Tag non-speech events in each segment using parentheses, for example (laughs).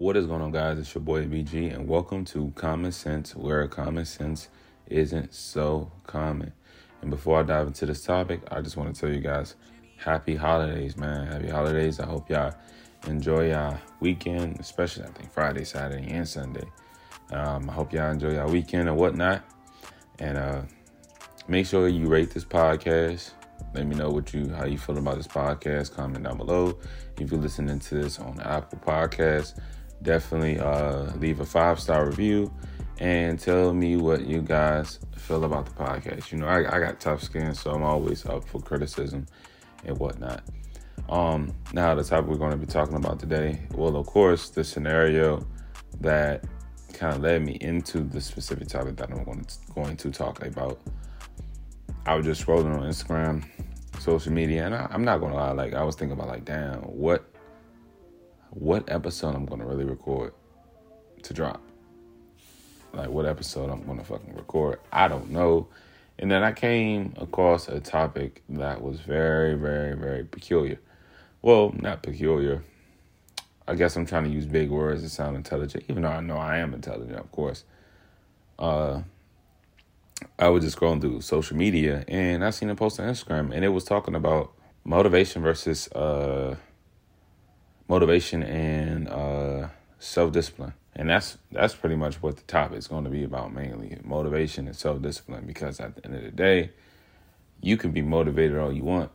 What is going on, guys? It's your boy BG, and welcome to Common Sense, where common sense isn't so common. And before I dive into this topic, I just want to tell you guys happy holidays, man. Happy holidays. I hope y'all enjoy y'all weekend, especially I think Friday, Saturday, and Sunday. Um, I hope y'all enjoy y'all weekend and whatnot. And uh, make sure you rate this podcast. Let me know what you how you feel about this podcast. Comment down below. If you're listening to this on Apple Podcasts, definitely uh, leave a five star review and tell me what you guys feel about the podcast. You know, I, I got tough skin, so I'm always up for criticism and whatnot. Um, now, the topic we're going to be talking about today, well, of course, the scenario that kind of led me into the specific topic that I'm going to, going to talk about. I was just scrolling on Instagram, social media, and I, I'm not going to lie, like, I was thinking about, like, damn, what what episode I'm gonna really record to drop. Like what episode I'm gonna fucking record. I don't know. And then I came across a topic that was very, very, very peculiar. Well, not peculiar. I guess I'm trying to use big words to sound intelligent, even though I know I am intelligent, of course. Uh I was just scrolling through social media and I seen a post on Instagram and it was talking about motivation versus uh motivation and uh, self discipline. And that's that's pretty much what the topic is going to be about mainly motivation and self discipline. Because at the end of the day, you can be motivated all you want,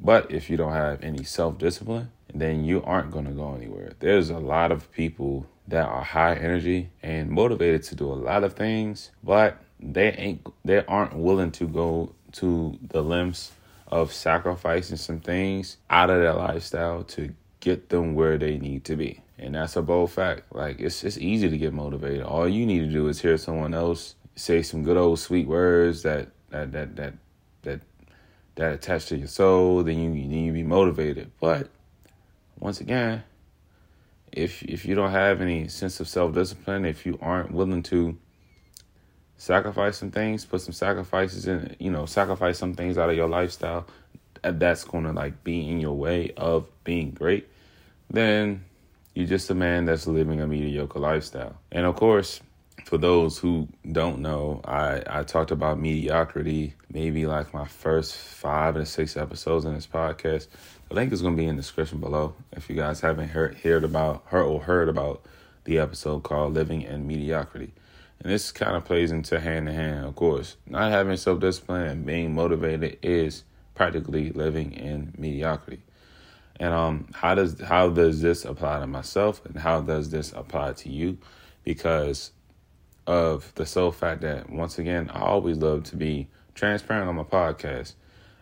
but if you don't have any self discipline, then you aren't going to go anywhere. There's a lot of people that are high energy and motivated to do a lot of things, but they ain't they aren't willing to go to the lengths of sacrificing some things out of their lifestyle to get them where they need to be. And that's a bold fact. Like it's it's easy to get motivated. All you need to do is hear someone else say some good old sweet words that that that that that that attach to your soul, then you then you be motivated. But once again, if if you don't have any sense of self discipline, if you aren't willing to sacrifice some things, put some sacrifices in, you know, sacrifice some things out of your lifestyle, that's going to like be in your way of being great, then you're just a man that's living a mediocre lifestyle. And of course, for those who don't know, I, I talked about mediocrity maybe like my first five or six episodes in this podcast. The link is going to be in the description below if you guys haven't heard, heard about heard or heard about the episode called Living in Mediocrity. And this kind of plays into hand in hand, of course. Not having self discipline and being motivated is practically living in mediocrity. And um, how does how does this apply to myself, and how does this apply to you? Because of the sole fact that once again, I always love to be transparent on my podcast,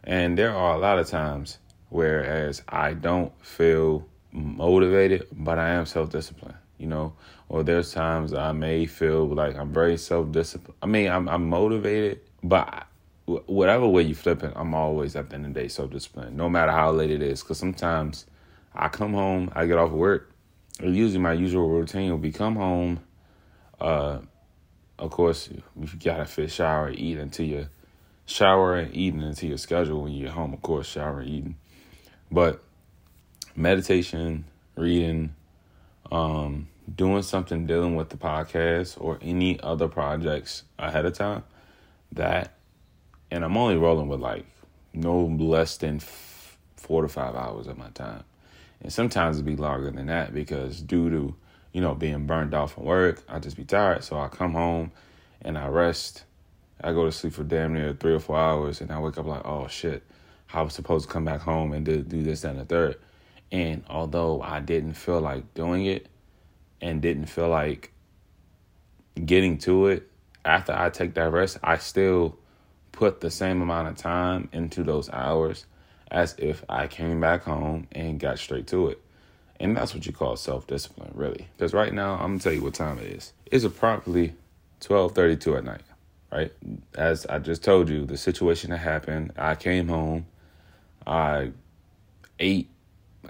and there are a lot of times whereas I don't feel motivated, but I am self disciplined. You know, or there's times I may feel like I'm very self disciplined. I mean, I'm I'm motivated, but whatever way you flip it, I'm always at the end of the day self disciplined, no matter how late it is. Because sometimes I come home, I get off work. Usually my usual routine will be come home. Uh, of course, you gotta fit, shower, eat until you shower and eating into your schedule when you get home. Of course, shower and eating, but meditation, reading, um, doing something dealing with the podcast or any other projects ahead of time. That and I'm only rolling with like no less than f- four to five hours of my time, and sometimes it'd be longer than that because due to you know being burned out from work, I just be tired. So I come home and I rest. I go to sleep for damn near three or four hours, and I wake up like, oh shit, I was supposed to come back home and do, do this and the third. And although I didn't feel like doing it, and didn't feel like getting to it after I take that rest, I still put the same amount of time into those hours as if I came back home and got straight to it. And that's what you call self discipline, really. Because right now, I'm gonna tell you what time it is. It's approximately 12:32 at night. Right, as I just told you, the situation that happened. I came home, I ate,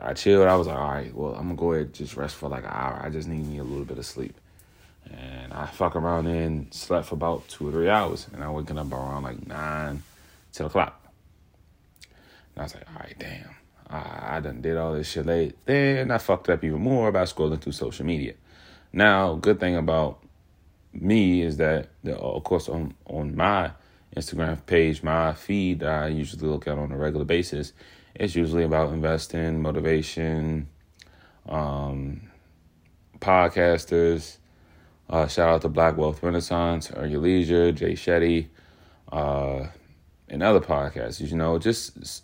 I chilled. I was like, all right, well, I'm gonna go ahead and just rest for like an hour. I just need me a little bit of sleep. And I fuck around and slept for about two or three hours. And I waking up around like nine, 10 o'clock. And I was like, all right, damn. I, I done did all this shit late. Then I fucked up even more by scrolling through social media. Now, good thing about me is that, of course, on on my Instagram page, my feed that I usually look at on a regular basis, it's usually about investing, motivation, um, podcasters. Uh, shout out to Black Wealth Renaissance, Earn Your Leisure, Jay Shetty, uh, and other podcasts. You know, just s-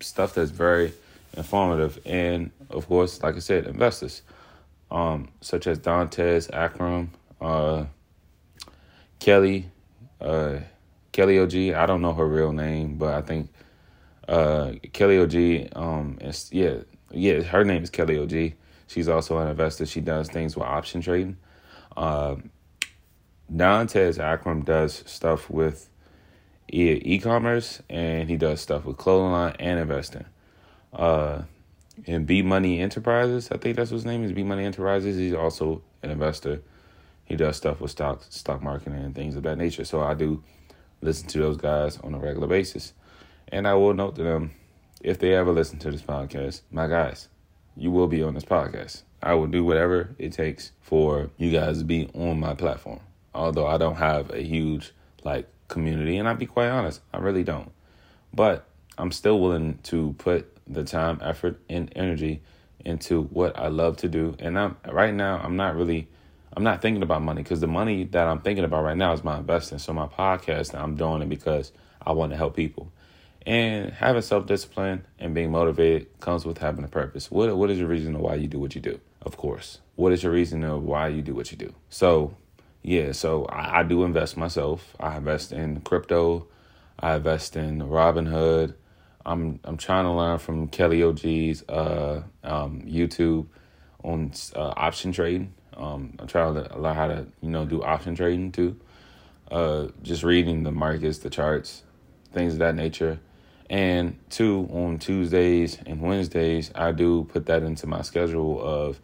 stuff that's very informative, and of course, like I said, investors, um, such as Dantes Akram, uh, Kelly, uh, Kelly OG. I don't know her real name, but I think uh, Kelly OG. Um, is, yeah, yeah, her name is Kelly OG. She's also an investor. She does things with option trading. Uh, Dantes Akram does stuff with e- commerce and he does stuff with clothing line and investing. Uh, and B Money Enterprises, I think that's his name is. B Money Enterprises. He's also an investor. He does stuff with stock stock marketing and things of that nature. So I do listen to those guys on a regular basis. And I will note to them, if they ever listen to this podcast, my guys, you will be on this podcast. I will do whatever it takes for you guys to be on my platform. Although I don't have a huge like community, and I'll be quite honest, I really don't. But I'm still willing to put the time, effort, and energy into what I love to do. And I'm right now I'm not really I'm not thinking about money because the money that I'm thinking about right now is my investing. So my podcast, I'm doing it because I want to help people. And having self discipline and being motivated comes with having a purpose. What what is your reason why you do what you do? Of course. What is your reason of why you do what you do? So yeah, so I, I do invest myself. I invest in crypto. I invest in Robinhood. I'm I'm trying to learn from Kelly OG's uh, um, YouTube on uh, option trading. Um, I'm trying to learn how to you know do option trading too. Uh, just reading the markets, the charts, things of that nature. And two, on Tuesdays and Wednesdays, I do put that into my schedule of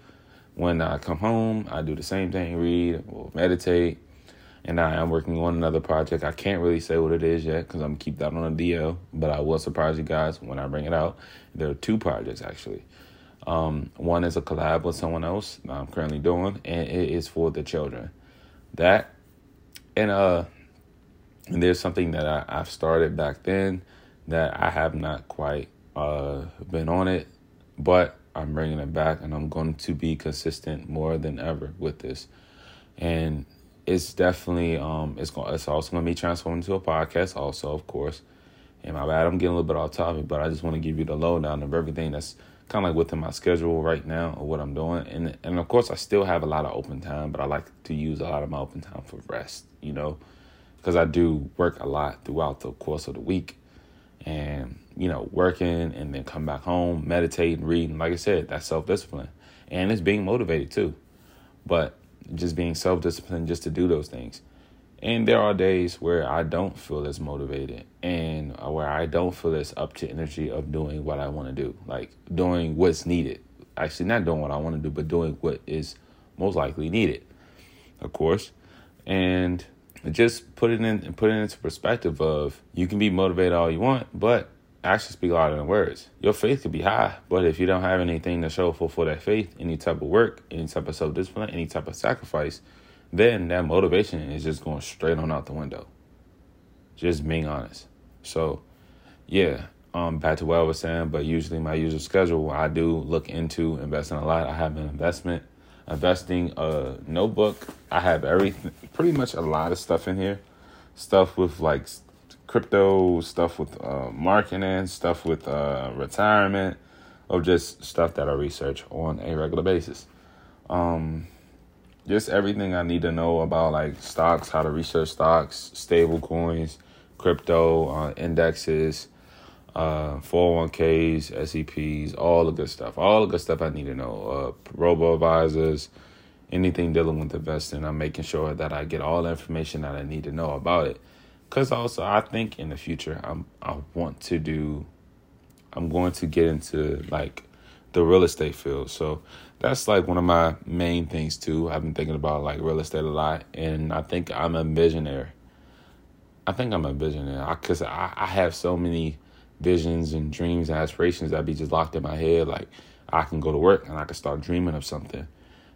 when I come home, I do the same thing, read or meditate. And I am working on another project. I can't really say what it is yet because I'm gonna keep that on a DL, but I will surprise you guys when I bring it out. There are two projects actually. Um, one is a collab with someone else I'm currently doing, and it is for the children. That and uh, and there's something that I, I've started back then that I have not quite uh, been on it, but I'm bringing it back and I'm going to be consistent more than ever with this. And it's definitely um it's going it's also going to be transformed into a podcast also, of course. And my bad, I'm getting a little bit off topic, but I just want to give you the lowdown of everything that's kind of like within my schedule right now or what I'm doing. And and of course, I still have a lot of open time, but I like to use a lot of my open time for rest, you know, because I do work a lot throughout the course of the week and you know working and then come back home meditating reading. Like i said that's self-discipline. And it's being motivated too. But just being self-disciplined just to do those things. And there are days where i don't feel as motivated and where i don't feel as up to energy of doing what i want to do. Like doing what's needed. Actually not doing what i want to do but doing what is most likely needed of course. And just put it in and put it into perspective of you can be motivated all you want, but actions speak louder than words. Your faith could be high, but if you don't have anything to show for for that faith, any type of work, any type of self discipline, any type of sacrifice, then that motivation is just going straight on out the window. Just being honest. So, yeah, um, back to what I was saying, but usually my usual schedule, I do look into investing a lot. I have an investment investing a notebook. I have everything, pretty much a lot of stuff in here. Stuff with like crypto, stuff with uh, marketing, stuff with uh, retirement, or just stuff that I research on a regular basis. Um, just everything I need to know about like stocks, how to research stocks, stable coins, crypto, uh, indexes, uh, 401ks, SEPs, all the good stuff. All the good stuff I need to know. Uh, robo advisors, anything dealing with investing. I'm making sure that I get all the information that I need to know about it. Cause also I think in the future I'm I want to do. I'm going to get into like the real estate field. So that's like one of my main things too. I've been thinking about like real estate a lot, and I think I'm a visionary. I think I'm a visionary because I, I have so many visions and dreams and aspirations that be just locked in my head. Like I can go to work and I can start dreaming of something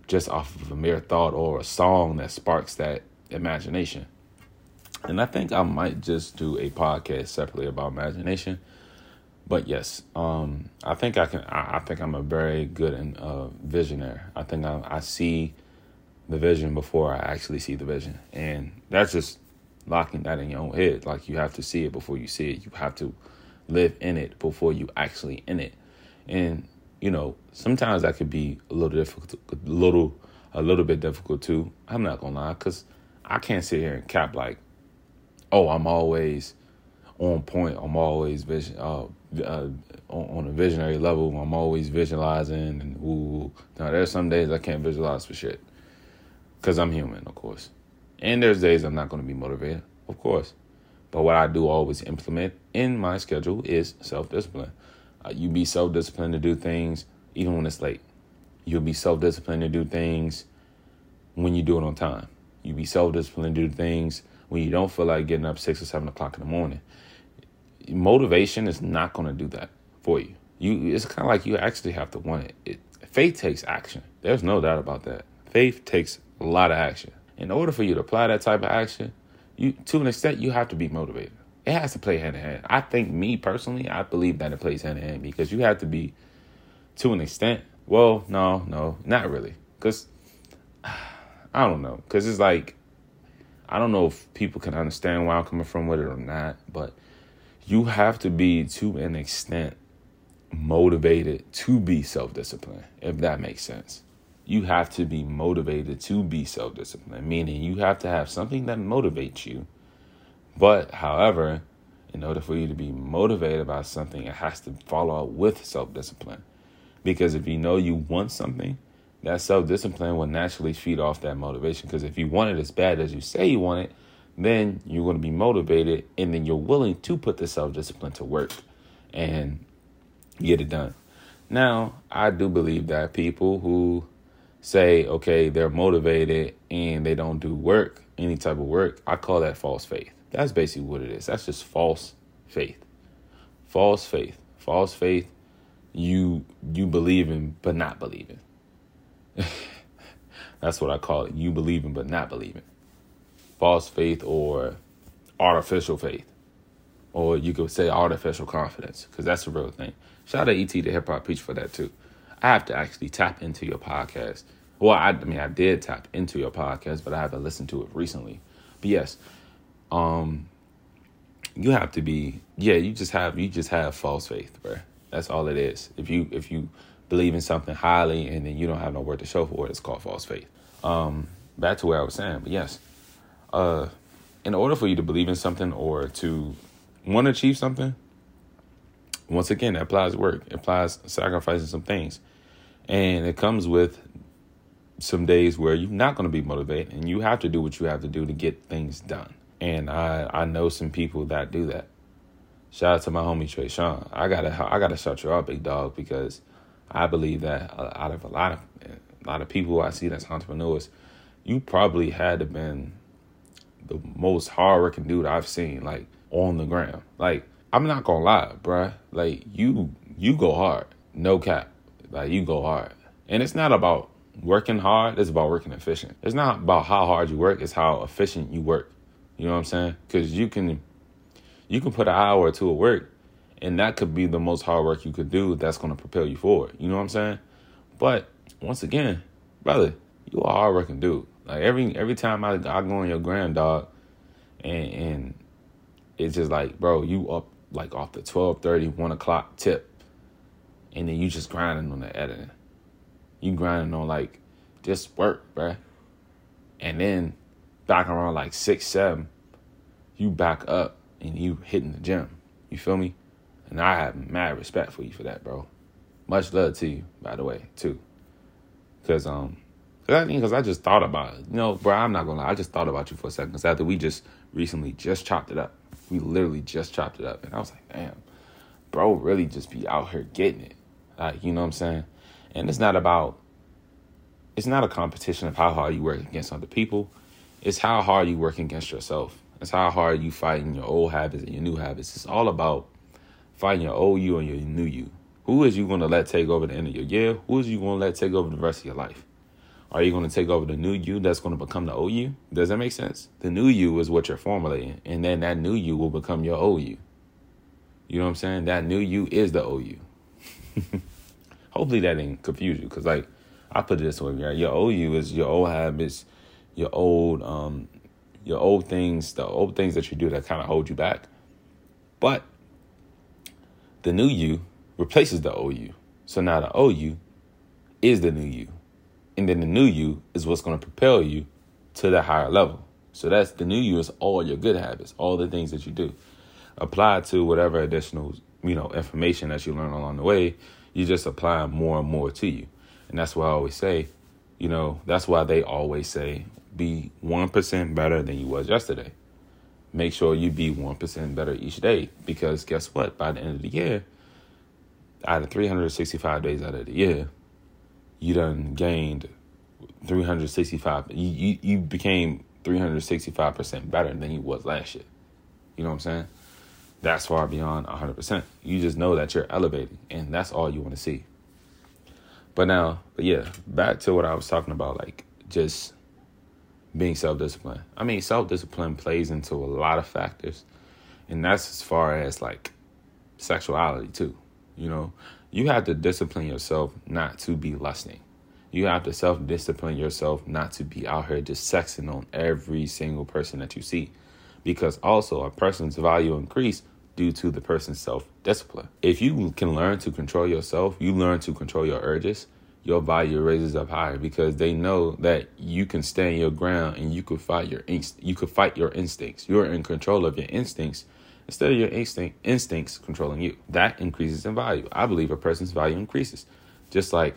just off of a mere thought or a song that sparks that imagination. And I think I might just do a podcast separately about imagination. But yes, um, I think I can. I, I, think I'm a very good and uh, visionary. I think I, I see the vision before I actually see the vision, and that's just locking that in your own head. Like you have to see it before you see it. You have to live in it before you actually in it. And you know, sometimes that could be a little difficult, a little, a little bit difficult too. I'm not gonna lie, cause I can't sit here and cap like, oh, I'm always on point. I'm always vision, uh, uh, on, a visionary level. I'm always visualizing and ooh. Now there's some days I can't visualize for shit, cause I'm human, of course. And there's days I'm not gonna be motivated, of course. But what I do always implement in my schedule is self discipline. Uh, you be self disciplined to do things even when it's late. You'll be self disciplined to do things when you do it on time. You be self disciplined to do things when you don't feel like getting up six or seven o'clock in the morning. Motivation is not going to do that for you. You, it's kind of like you actually have to want it. it. Faith takes action. There's no doubt about that. Faith takes a lot of action. In order for you to apply that type of action, you to an extent you have to be motivated it has to play hand in hand. I think me personally, I believe that it plays hand in hand because you have to be to an extent. Well, no, no, not really, because (sighs) I don't know, because it's like I don't know if people can understand where I'm coming from with it or not, but you have to be to an extent motivated to be self-disciplined, if that makes sense. You have to be motivated to be self-disciplined, meaning you have to have something that motivates you but, however, in order for you to be motivated by something, it has to follow up with self discipline. Because if you know you want something, that self discipline will naturally feed off that motivation. Because if you want it as bad as you say you want it, then you're going to be motivated and then you're willing to put the self discipline to work and get it done. Now, I do believe that people who say, okay, they're motivated and they don't do work, any type of work, I call that false faith. That's basically what it is. That's just false faith. False faith. False faith you you believe in but not believing. (laughs) That's what I call it. You believing but not believing. False faith or artificial faith. Or you could say artificial confidence, because that's the real thing. Shout out to ET the hip hop Preacher for that too. I have to actually tap into your podcast. Well, I, I mean, I did tap into your podcast, but I haven't listened to it recently. But yes, um you have to be yeah you just have you just have false faith bro that's all it is. If you if you believe in something highly and then you don't have no word to show for it it's called false faith. Um back to where i was saying but yes uh in order for you to believe in something or to want to achieve something once again that applies work. It applies sacrificing some things and it comes with some days where you're not going to be motivated and you have to do what you have to do to get things done and I I know some people that do that. Shout out to my homie Trey Sean. I gotta I gotta shout you out, big dog, because I believe that out of a lot of a lot of people I see that's entrepreneurs, you probably had to been the most hardworking dude I've seen, like on the ground. Like I'm not gonna lie, bruh. Like you you go hard, no cap. Like you go hard, and it's not about working hard. It's about working efficient. It's not about how hard you work. It's how efficient you work. You know what I'm saying? Because you can you can put an hour or two of work, and that could be the most hard work you could do. That's to propel you forward. You know what I'm saying? But once again, brother, you are a hard working dude. Like every every time I, I go on your grand dog, and and it's just like, bro, you up like off the 12, 30, 1 o'clock tip, and then you just grinding on the editing. You grinding on like just work, bruh. And then back around like six, seven, you back up and you hitting the gym. You feel me? And I have mad respect for you for that, bro. Much love to you, by the way, too. Cause um, cause I, mean, cause I just thought about it. You know, bro, I'm not gonna lie. I just thought about you for a second. Cause after we just recently just chopped it up, we literally just chopped it up, and I was like, damn, bro, really just be out here getting it. Like, you know what I'm saying? And it's not about. It's not a competition of how hard you work against other people it's how hard you work against yourself. It's how hard you fighting your old habits and your new habits. It's all about fighting your old you and your new you. Who is you going to let take over the end of your year? Who is you going to let take over the rest of your life? Are you going to take over the new you that's going to become the old you? Does that make sense? The new you is what you're formulating, and then that new you will become your old you. You know what I'm saying? That new you is the old you. (laughs) Hopefully that didn't confuse you, because like I put it this way, right? Your old you is your old habits, your old um, your old things, the old things that you do that kind of hold you back. But the new you replaces the old you. So now the old you is the new you. And then the new you is what's going to propel you to the higher level. So that's the new you is all your good habits, all the things that you do. Apply to whatever additional, you know, information that you learn along the way. You just apply more and more to you. And that's why I always say, you know, that's why they always say be 1% better than you was yesterday. Make sure you be 1% better each day because guess what? By the end of the year, out of 365 days out of the year, you done gained 365 you, you, you became 365% better than you was last year. You know what I'm saying? That's far beyond 100%. You just know that you're elevating and that's all you want to see. But now, but yeah, back to what I was talking about like just being self-disciplined. I mean, self-discipline plays into a lot of factors. And that's as far as like sexuality too. You know, you have to discipline yourself not to be lusting. You have to self discipline yourself not to be out here just sexing on every single person that you see. Because also, a person's value increase due to the person's self discipline. If you can learn to control yourself, you learn to control your urges, your value raises up higher because they know that you can stand your ground and you could fight your inst- you could fight your instincts. You're in control of your instincts instead of your instinct instincts controlling you. That increases in value. I believe a person's value increases. Just like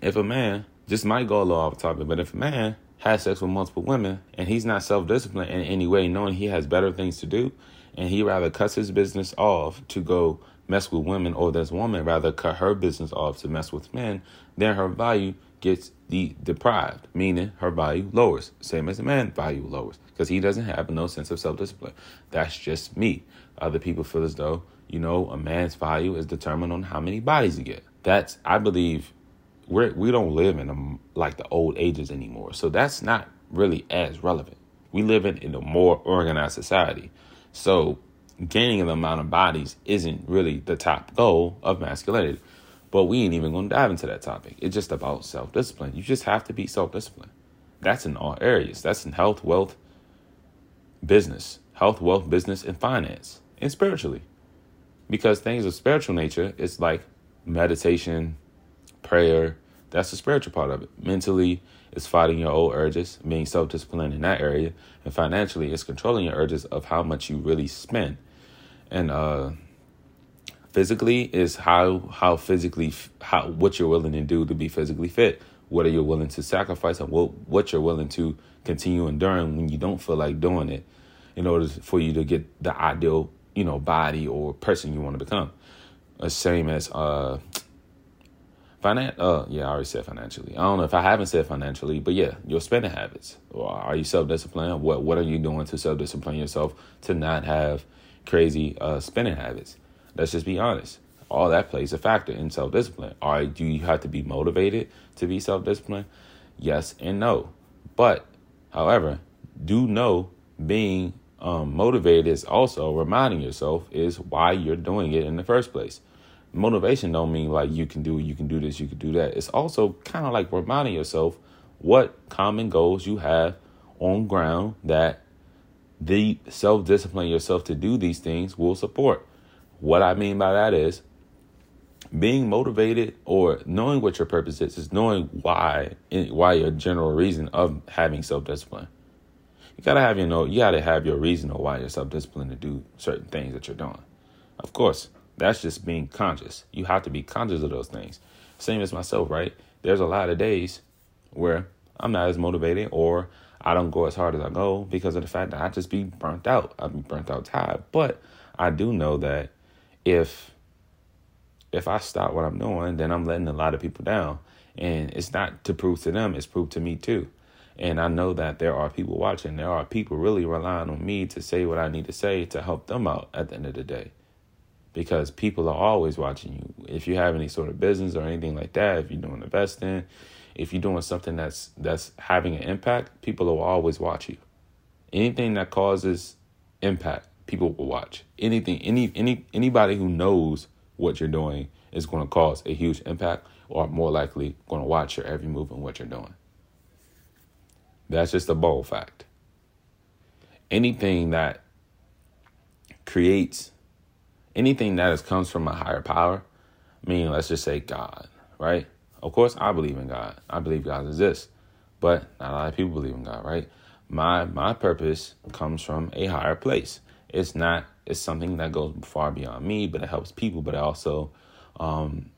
if a man, just might go a little off topic, but if a man has sex with multiple women and he's not self disciplined in any way, knowing he has better things to do, and he rather cuts his business off to go mess with women, or this woman rather cut her business off to mess with men, then her value gets de- deprived, meaning her value lowers. Same as a man value lowers because he doesn't have no sense of self discipline. That's just me. Other people feel as though, you know, a man's value is determined on how many bodies he get. That's, I believe, we're, we don't live in a, like the old ages anymore. So that's not really as relevant. We live in, in a more organized society. So gaining an amount of bodies isn't really the top goal of masculinity. But we ain't even to dive into that topic. It's just about self discipline. You just have to be self disciplined. That's in all areas. That's in health, wealth, business, health, wealth, business, and finance, and spiritually. Because things of spiritual nature, it's like meditation, prayer. That's the spiritual part of it. Mentally, it's fighting your old urges, being self disciplined in that area. And financially, it's controlling your urges of how much you really spend. And uh, physically is how how physically how what you're willing to do to be physically fit. What are you willing to sacrifice and what what you're willing to continue enduring when you don't feel like doing it in order for you to get the ideal, you know, body or person you want to become. The same as uh finan uh yeah, I already said financially. I don't know if I haven't said financially, but yeah, your spending habits. Are you self disciplined? What what are you doing to self discipline yourself to not have crazy uh spending habits? Let's just be honest. All that plays a factor in self discipline. Do you have to be motivated to be self disciplined? Yes and no. But however, do know being um, motivated is also reminding yourself is why you're doing it in the first place. Motivation don't mean like you can do you can do this you can do that. It's also kind of like reminding yourself what common goals you have on ground that the self discipline yourself to do these things will support. What I mean by that is being motivated or knowing what your purpose is is knowing why why your general reason of having self discipline you gotta have your know you gotta have your reason or why you're self disciplined to do certain things that you're doing. Of course, that's just being conscious. You have to be conscious of those things. Same as myself, right? There's a lot of days where I'm not as motivated or I don't go as hard as I go because of the fact that I just be burnt out. I be burnt out tired. But I do know that if if I stop what I'm doing, then I'm letting a lot of people down. And it's not to prove to them, it's proof to me too. And I know that there are people watching. There are people really relying on me to say what I need to say to help them out at the end of the day. Because people are always watching you. If you have any sort of business or anything like that, if you're doing investing, if you're doing something that's that's having an impact, people will always watch you. Anything that causes impact, people will watch. Anything, any any anybody who knows what you're doing is going to cause a huge impact, or more likely going to watch your every move and what you're doing. That's just a bold fact. Anything that creates anything that is, comes from a higher power, I mean, let's just say God, right? Of course, I believe in God. I believe God exists, but not a lot of people believe in God, right? My my purpose comes from a higher place. It's not. It's something that goes far beyond me, but it helps people. But it also um,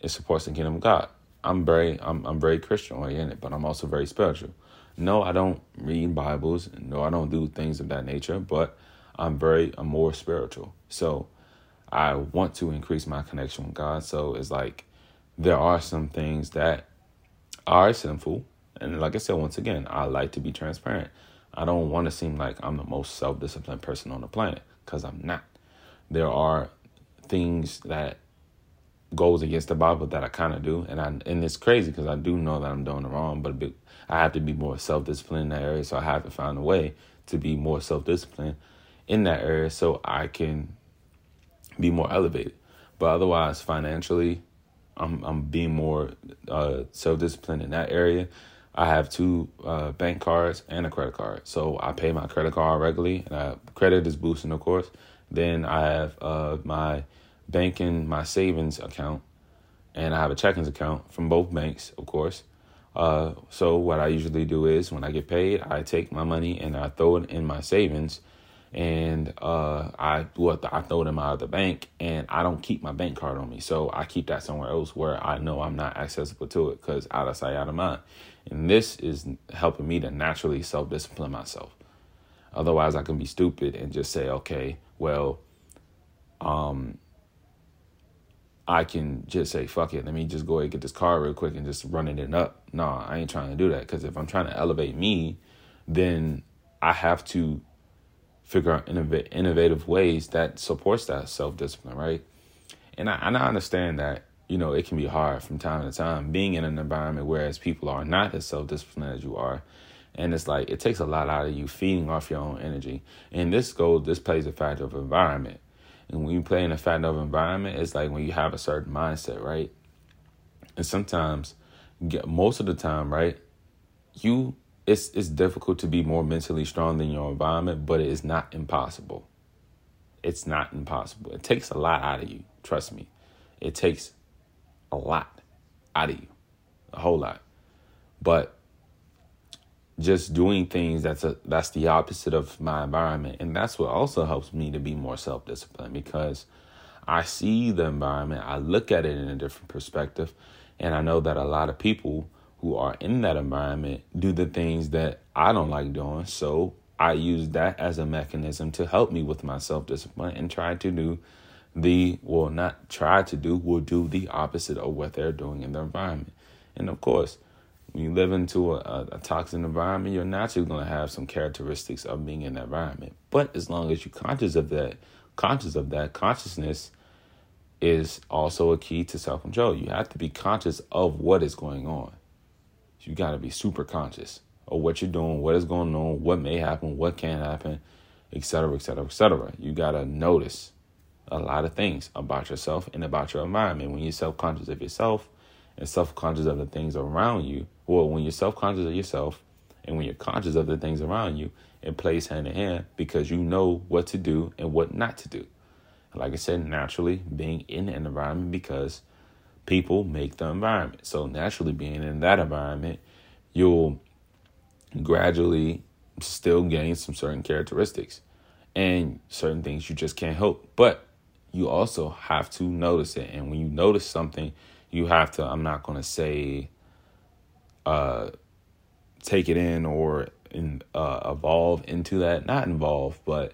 it supports the kingdom of God. I'm very I'm I'm very Christian oriented, but I'm also very spiritual. No, I don't read Bibles. No, I don't do things of that nature, but I'm very I'm more spiritual. So I want to increase my connection with God. So it's like there are some things that are sinful. And like I said, once again, I like to be transparent. I don't want to seem like I'm the most self disciplined person on the planet because I'm not. There are things that goes against the Bible that I kind of do, and I and it's crazy because I do know that I'm doing it wrong, but I have to be more self disciplined in that area. So I have to find a way to be more self disciplined in that area so I can be more elevated. But otherwise, financially, I'm I'm being more uh, self disciplined in that area. I have two uh, bank cards and a credit card, so I pay my credit card regularly, and I, credit is boosting, of course. Then I have uh, my banking, my savings account, and I have a checkings account from both banks, of course. Uh, so what I usually do is when I get paid, I take my money and I throw it in my savings and uh, I what I throw them out of the bank, and I don't keep my bank card on me, so I keep that somewhere else where I know I'm not accessible to it because out of sight, out of mind. And this is helping me to naturally self discipline myself. Otherwise, I can be stupid and just say, okay, well, um, I can just say, fuck it, let me just go ahead and get this car real quick and just running it up. No, I ain't trying to do that because if I'm trying to elevate me, then I have to figure out innovative ways that supports that self discipline, right? And I, and I understand that you know it can be hard from time to time being in an environment whereas people are not as self disciplined as you are, and it's like it takes a lot out of you feeding off your own energy. And this goes this plays a factor of environment. And when you play in a factor of environment, it's like when you have a certain mindset, right? And sometimes, most of the time, right, you it's it's difficult to be more mentally strong than your environment, but it is not impossible. It's not impossible. It takes a lot out of you. Trust me. It takes a lot out of you. A whole lot. But just doing things that's a that's the opposite of my environment. And that's what also helps me to be more self disciplined because I see the environment, I look at it in a different perspective, and I know that a lot of people who are in that environment do the things that I don't like doing. So I use that as a mechanism to help me with my self discipline and try to do the, well, not try to do, will do the opposite of what they're doing in their environment. And of course, when you live into a, a toxic environment, you're naturally going to have some characteristics of being in that environment. But as long as you're conscious of that, conscious of that, consciousness is also a key to self control. You have to be conscious of what is going on you got to be super conscious of what you're doing, what is going on, what may happen, what can happen, etc., etc., etc. You got to notice a lot of things about yourself and about your environment. When you're self conscious of yourself and self conscious of the things around you, well, when you're self conscious of yourself and when you're conscious of the things around you, it plays hand in hand because you know what to do and what not to do. Like I said, naturally being in an environment because people make the environment. So naturally being in that environment, you'll gradually still gain some certain characteristics and certain things you just can't help. But you also have to notice it. And when you notice something, you have to, I'm not going to say, uh, take it in or in, uh, evolve into that. Not involve, but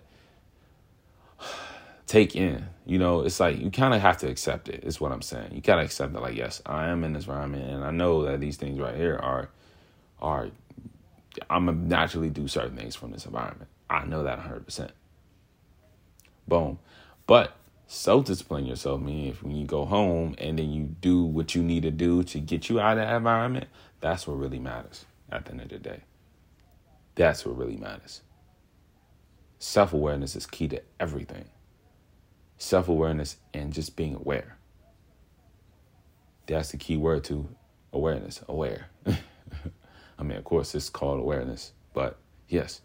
take in. You know, it's like you kind of have to accept it. Is what I'm saying. You gotta accept it. Like, yes, I am in this environment, and I know that these things right here are are. I'm gonna naturally do certain things from this environment. I know that 100. percent Boom. But Self discipline yourself, meaning if when you go home and then you do what you need to do to get you out of that environment, that's what really matters at the end of the day. That's what really matters. Self awareness is key to everything. Self awareness and just being aware. That's the key word to awareness. Aware. (laughs) I mean, of course, it's called awareness, but yes,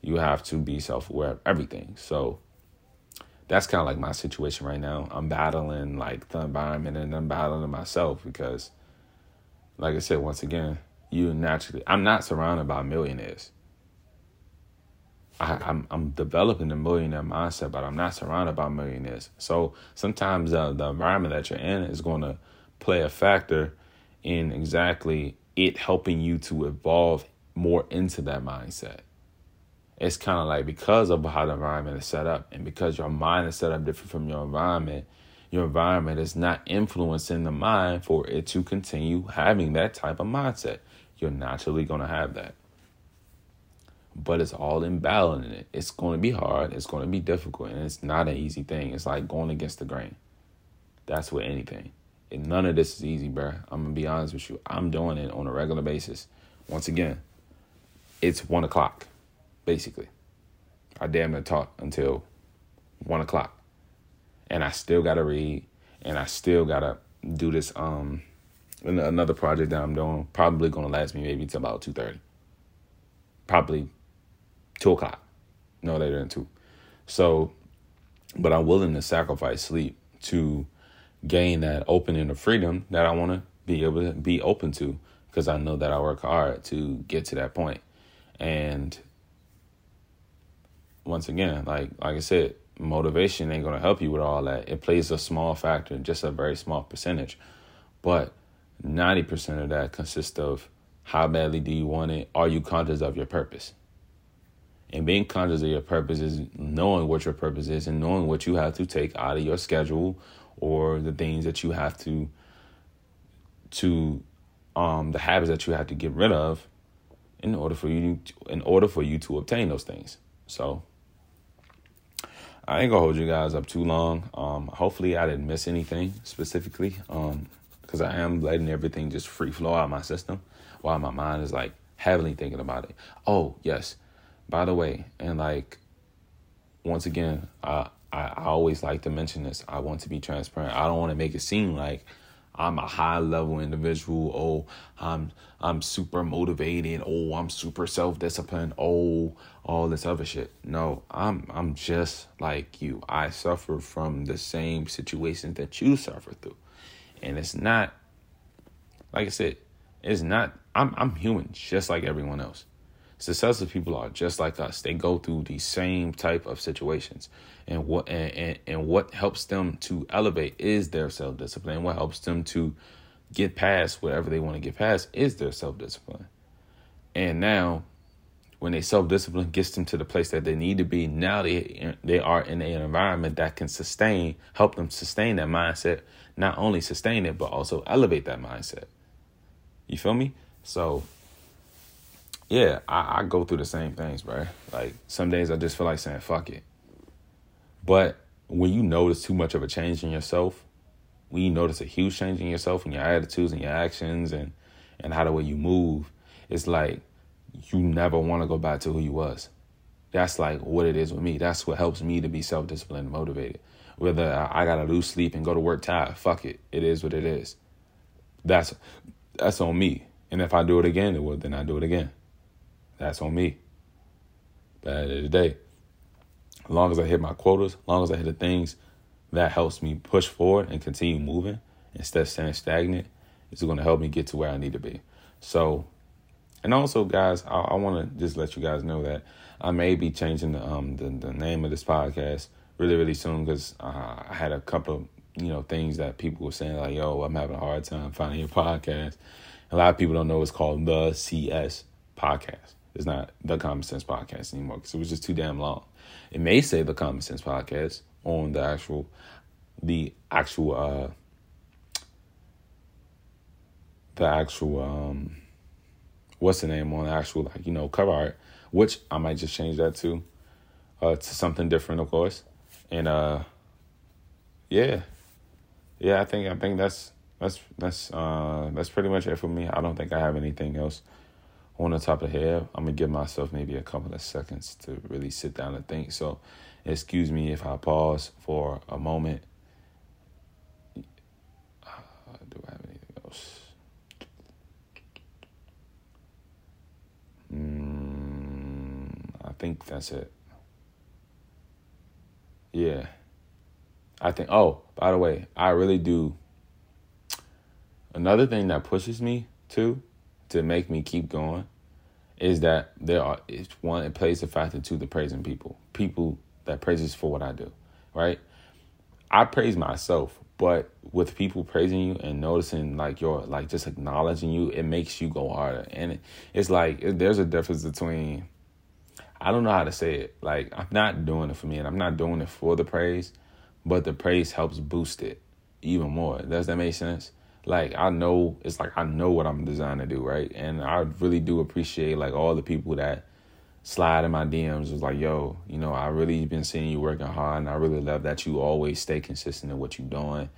you have to be self aware of everything. So that's kind of like my situation right now. I'm battling like the environment and I'm battling myself because, like I said, once again, you naturally, I'm not surrounded by millionaires. I, am I'm, I'm developing the millionaire mindset, but I'm not surrounded by millionaires. So sometimes uh, the environment that you're in is going to play a factor in exactly it helping you to evolve more into that mindset. It's kind of like because of how the environment is set up, and because your mind is set up different from your environment, your environment is not influencing the mind for it to continue having that type of mindset. You're naturally going to have that but it's all in it. It's going to be hard. It's going to be difficult, and it's not an easy thing. It's like going against the grain. That's with anything. And none of this is easy, bro. I'm gonna be honest with you. I'm doing it on a regular basis. Once again, it's one o'clock, basically. I damn near talk until one o'clock, and I still gotta read, and I still gotta do this. Um, another project that I'm doing probably gonna last me maybe till about two thirty. Probably two o'clock, no later than two. So, but I'm willing to sacrifice sleep to gain that opening of freedom that I want to be able to be open to because I know that I work hard to get to that point. And once again, like like I said, motivation ain't gonna help you with all that. It plays a small factor, just a very small percentage. But 90% of that consists of how badly do you want it? Are you conscious of your purpose? And being conscious of your purpose is knowing what your purpose is and knowing what you have to take out of your schedule or the things that you have to to um the habits that you have to get rid of in order for you to, in order for you to obtain those things. So I ain't gonna hold you guys up too long. Um, hopefully I didn't miss anything specifically. Um, because I am letting everything just free flow out of my system while my mind is like heavily thinking about it. Oh yes, by the way, and like once again, I, I always like to mention this. I want to be transparent. I don't want to make it seem like I'm a high level individual. Oh, I'm I'm super motivated. Oh, I'm super self disciplined. Oh, all this other shit. No, I'm I'm just like you. I suffer from the same situations that you suffer through, and it's not like I said. It's not. I'm I'm human, just like everyone else. Successful people are just like us. They go through the same type of situations. And what and, and, and what helps them to elevate is their self discipline. What helps them to get past whatever they want to get past is their self discipline. And now when they self discipline gets them to the place that they need to be, now they they are in an environment that can sustain, help them sustain that mindset. Not only sustain it, but also elevate that mindset. You feel me? So yeah, I, I go through the same things, bro. Like some days I just feel like saying fuck it. But when you notice too much of a change in yourself, when you notice a huge change in yourself and your attitudes and your actions and and how the way you move, it's like you never want to go back to who you was. That's like what it is with me. That's what helps me to be self disciplined and motivated. Whether I gotta lose sleep and go to work tired, fuck it. It is what it is. That's that's on me. And if I do it again, well, then I do it again. That's on me. But at the end of the day, as long as I hit my quotas, as long as I hit the things that helps me push forward and continue moving instead of staying stagnant, it's going to help me get to where I need to be. So, and also, guys, I, I want to just let you guys know that I may be changing the um the, the name of this podcast really really soon because uh, I had a couple of you know things that people were saying like, "Yo, I'm having a hard time finding your podcast." A lot of people don't know it's called the CS podcast. It's not the Common Sense Podcast anymore because it was just too damn long. It may say the Common Sense Podcast on the actual, the actual, uh, the actual, um, what's the name on the actual, like, you know, cover art, which I might just change that to, uh, to something different, of course. And, uh, yeah, yeah. I think I think that's that's that's uh that's pretty much it for me. I don't think I have anything else on the top of the head. I'm gonna give myself maybe a couple of seconds to really sit down and think. So, excuse me if I pause for a moment. Uh, do I have anything else? Mm, I think that's it. Yeah. I think, oh, by the way, I really do. Another thing that pushes me too to make me keep going is that there are it's one it plays a factor to the praising people people that praises for what i do right? I praise myself but with people praising you and noticing like your like just acknowledging you it makes you go harder. And it, it's like there's a difference between i don't know how to say it. Like i'm not doing it for me and i'm not doing it for the praise but the praise helps boost it even more. Does that make sense like I know it's like I know what I'm designed to do, right? And I really do appreciate like all the people that slide in my DMs was like, yo, you know, I really been seeing you working hard and I really love that you always stay consistent in what you're doing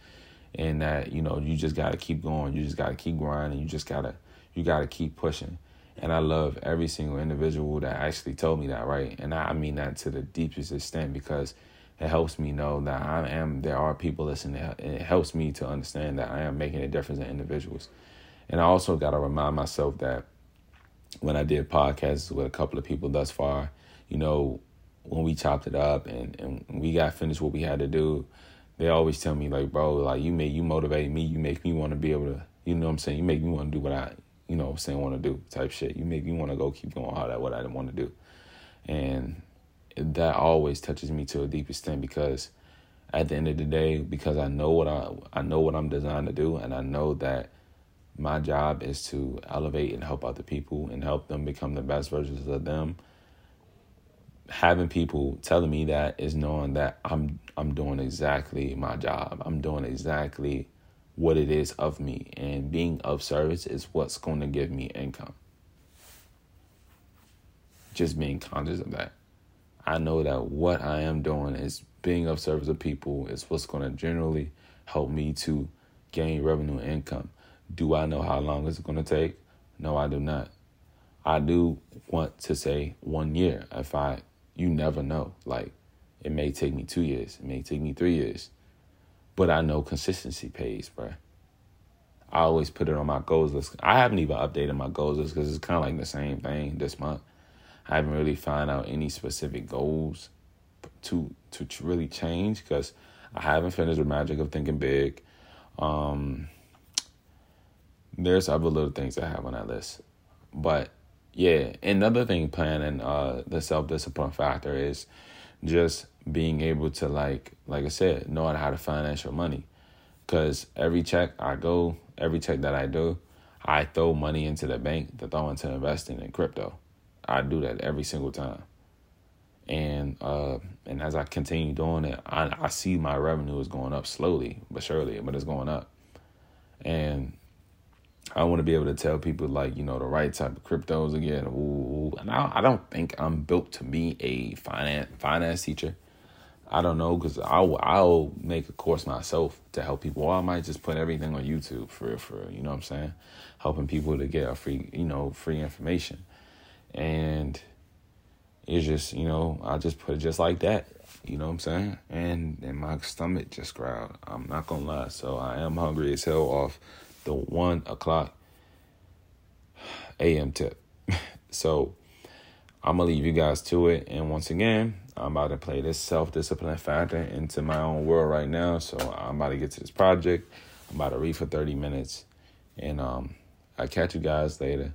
and that, you know, you just gotta keep going. You just gotta keep grinding. You just gotta you gotta keep pushing. And I love every single individual that actually told me that, right? And I mean that to the deepest extent because it helps me know that I am there are people listening. It helps me to understand that I am making a difference in individuals. And I also got to remind myself that when I did podcasts with a couple of people thus far, you know, when we chopped it up and, and we got finished what we had to do, they always tell me like, bro, like you make you motivate me, you make me want to be able to, you know what I'm saying? You make me want to do what I, you know, saying want to do type shit. You make me want to go keep going hard at what I want to do. And that always touches me to a deep extent because at the end of the day, because I know what I I know what I'm designed to do, and I know that my job is to elevate and help other people and help them become the best versions of them. Having people telling me that is knowing that I'm I'm doing exactly my job. I'm doing exactly what it is of me, and being of service is what's going to give me income. Just being conscious of that. I know that what I am doing is being of service to people is what's going to generally help me to gain revenue and income. Do I know how long it's going to take? No, I do not. I do want to say one year. If I, you never know. Like, it may take me two years, it may take me three years, but I know consistency pays, bro. I always put it on my goals list. I haven't even updated my goals list because it's kind of like the same thing this month. I haven't really found out any specific goals to to really change because I haven't finished the magic of thinking big. Um, there's other little things I have on that list, but yeah, another thing planning uh, the self discipline factor is just being able to like like I said, knowing how to financial money. Cause every check I go, every check that I do, I throw money into the bank to throw into investing in crypto. I do that every single time. And uh, and as I continue doing it, I, I see my revenue is going up slowly but surely, but it's going up. And I want to be able to tell people like you know the right type of cryptos again. Ooh, and I, I don't think I'm built to be a finance finance teacher. I don't know because I'll I'll make a course myself to help people. Or I might just put everything on YouTube for for you know what I'm saying, helping people to get a free you know free information and it's just you know I just put it just like that. You know what I'm saying? And and my stomach just growled. I'm not gonna lie. So I am hungry as hell off the one o'clock a.m. tip. (laughs) so I'm gonna leave you guys to it. And once again, I'm about to play this self discipline factor into my own world right now. So I'm about to get to this project. I'm about to read for 30 minutes, and um, I'll catch you guys later.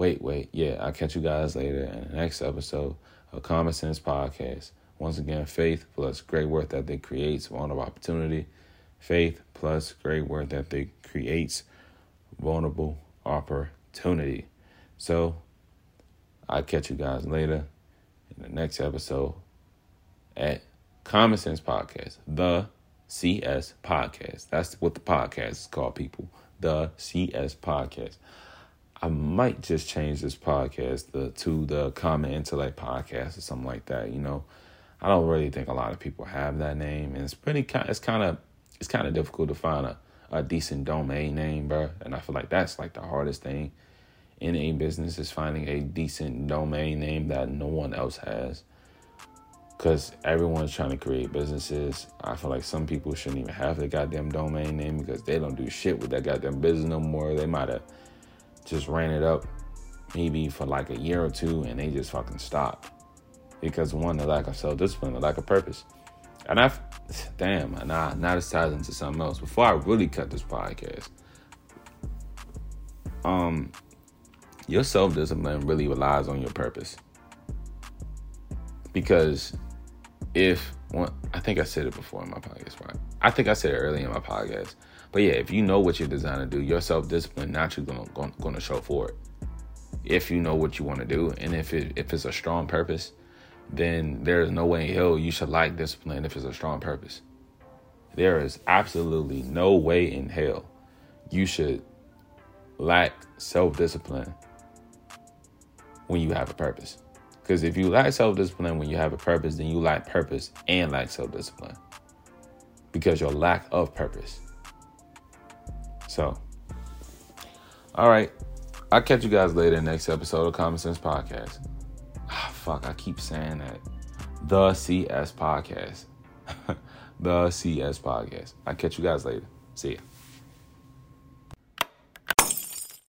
Wait, wait. Yeah, I'll catch you guys later in the next episode of Common Sense Podcast. Once again, faith plus great work ethic creates vulnerable opportunity. Faith plus great work ethic creates vulnerable opportunity. So, I'll catch you guys later in the next episode at Common Sense Podcast, the CS Podcast. That's what the podcast is called, people. The CS Podcast. I might just change this podcast the, to the Common Intellect Podcast or something like that. You know, I don't really think a lot of people have that name, and it's pretty. It's kind of it's kind of difficult to find a, a decent domain name, bro. And I feel like that's like the hardest thing in a business is finding a decent domain name that no one else has. Because everyone's trying to create businesses. I feel like some people shouldn't even have the goddamn domain name because they don't do shit with that goddamn business no more. They might have just ran it up maybe for like a year or two and they just fucking stopped. Because one, the lack of self discipline, the lack of purpose. And I've, damn, I, now it's tied into something else. Before I really cut this podcast, um, your self discipline really relies on your purpose. Because if, one I think I said it before in my podcast, right? I think I said it earlier in my podcast. But yeah, if you know what you're designed to do, your self discipline naturally gonna, gonna, show for it. If you know what you want to do, and if it if it's a strong purpose, then there is no way in hell you should lack discipline if it's a strong purpose. There is absolutely no way in hell you should lack self discipline when you have a purpose. Because if you lack self discipline when you have a purpose, then you lack purpose and lack self discipline because your lack of purpose. So, all right. I'll catch you guys later next episode of Common Sense Podcast. Ah, fuck, I keep saying that. The CS Podcast. (laughs) the CS Podcast. I'll catch you guys later. See ya.